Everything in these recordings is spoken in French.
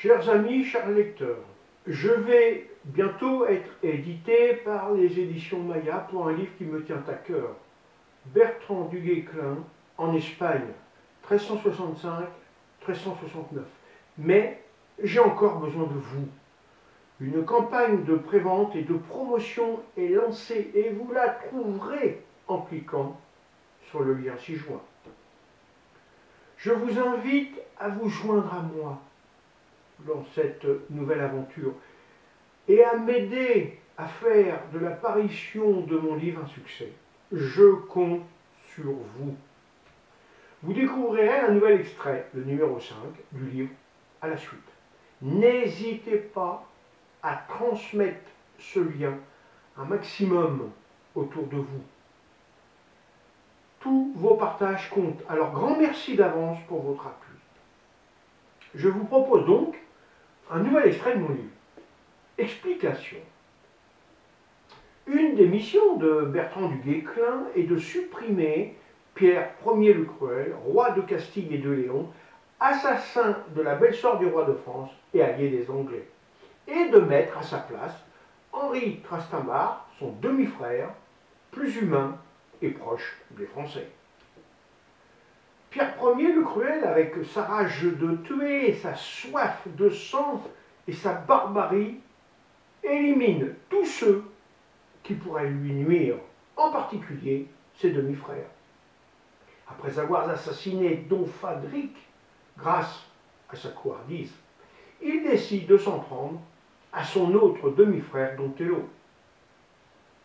Chers amis, chers lecteurs, je vais bientôt être édité par les éditions Maya pour un livre qui me tient à cœur. Bertrand Duguay-Clin, en Espagne, 1365-1369. Mais j'ai encore besoin de vous. Une campagne de prévente et de promotion est lancée et vous la trouverez en cliquant sur le lien ci-joint. Je vous invite à vous joindre à moi dans cette nouvelle aventure et à m'aider à faire de l'apparition de mon livre un succès. Je compte sur vous. Vous découvrirez un nouvel extrait, le numéro 5 du livre, à la suite. N'hésitez pas à transmettre ce lien un maximum autour de vous. Tous vos partages comptent. Alors grand merci d'avance pour votre appui. Je vous propose donc un nouvel extrait de mon livre. Explication. Une des missions de Bertrand du Guesclin est de supprimer Pierre Ier le Cruel, roi de Castille et de Léon, assassin de la belle-sœur du roi de France et allié des Anglais, et de mettre à sa place Henri Trastamar, son demi-frère, plus humain et proche des Français. Pierre Ier le Cruel, avec sa rage de tuer, sa soif de sang et sa barbarie, élimine tous ceux qui pourraient lui nuire, en particulier ses demi-frères. Après avoir assassiné Don Fadric, grâce à sa couardise, il décide de s'en prendre à son autre demi-frère Don Tello.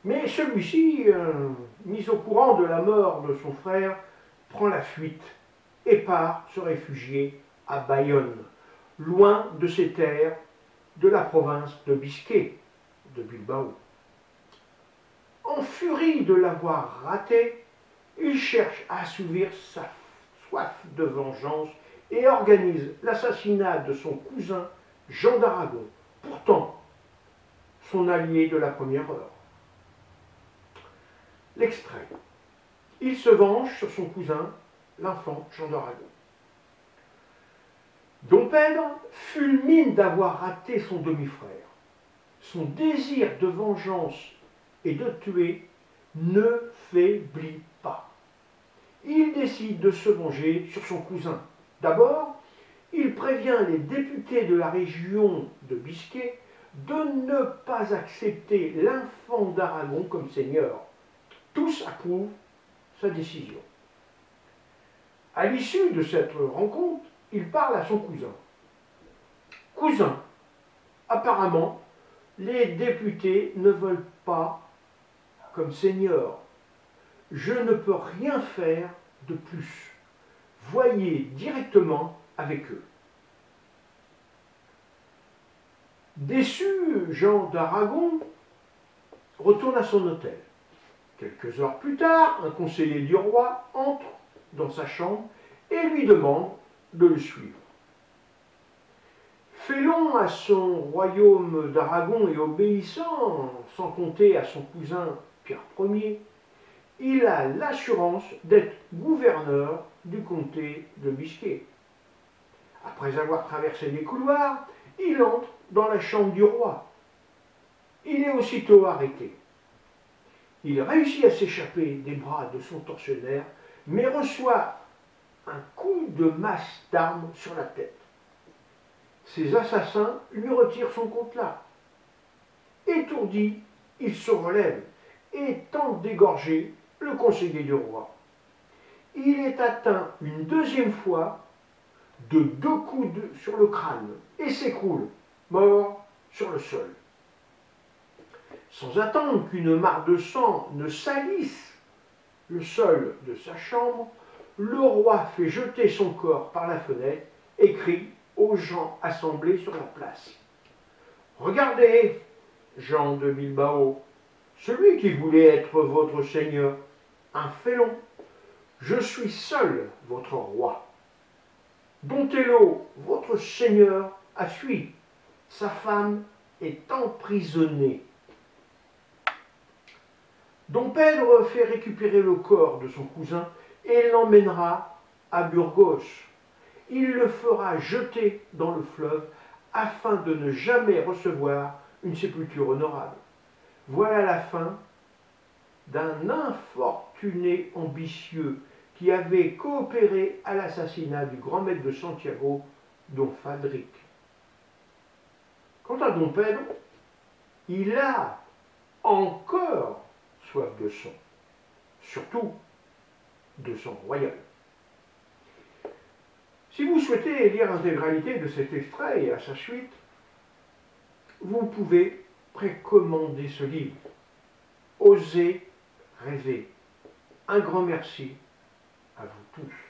Mais celui-ci, euh, mis au courant de la mort de son frère, prend la fuite et part se réfugier à Bayonne, loin de ses terres de la province de Biscay, de Bilbao. En furie de l'avoir raté, il cherche à assouvir sa soif de vengeance et organise l'assassinat de son cousin Jean d'Aragon, pourtant son allié de la première heure. L'extrait. Il se venge sur son cousin, l'enfant Jean d'Aragon. Pedro fulmine d'avoir raté son demi-frère. Son désir de vengeance et de tuer ne faiblit pas. Il décide de se venger sur son cousin. D'abord, il prévient les députés de la région de Biscay de ne pas accepter l'infant d'Aragon comme seigneur. Tous approuvent décision. À l'issue de cette rencontre, il parle à son cousin. Cousin, apparemment, les députés ne veulent pas comme seigneur. Je ne peux rien faire de plus. Voyez directement avec eux. Déçu, Jean d'Aragon retourne à son hôtel. Quelques heures plus tard, un conseiller du roi entre dans sa chambre et lui demande de le suivre. Félon à son royaume d'Aragon et obéissant, sans compter à son cousin Pierre Ier, il a l'assurance d'être gouverneur du comté de Biscay. Après avoir traversé les couloirs, il entre dans la chambre du roi. Il est aussitôt arrêté. Il réussit à s'échapper des bras de son tortionnaire, mais reçoit un coup de masse d'armes sur la tête. Ses assassins lui retirent son compte-là. Étourdi, il se relève et tente d'égorger le conseiller du roi. Il est atteint une deuxième fois de deux coups sur le crâne et s'écroule, mort sur le sol. Sans attendre qu'une mare de sang ne salisse le sol de sa chambre, le roi fait jeter son corps par la fenêtre et crie aux gens assemblés sur la place. Regardez, Jean de Bilbao, celui qui voulait être votre seigneur, un félon. Je suis seul votre roi. Dontello, votre seigneur, a fui. Sa femme est emprisonnée. Don Pedro fait récupérer le corps de son cousin et l'emmènera à Burgos. Il le fera jeter dans le fleuve afin de ne jamais recevoir une sépulture honorable. Voilà la fin d'un infortuné ambitieux qui avait coopéré à l'assassinat du grand maître de Santiago, Don Fadric. Quant à Don Pedro, il a encore de sang, surtout de sang royal. Si vous souhaitez lire l'intégralité de cet extrait et à sa suite, vous pouvez précommander ce livre. Osez rêver. Un grand merci à vous tous.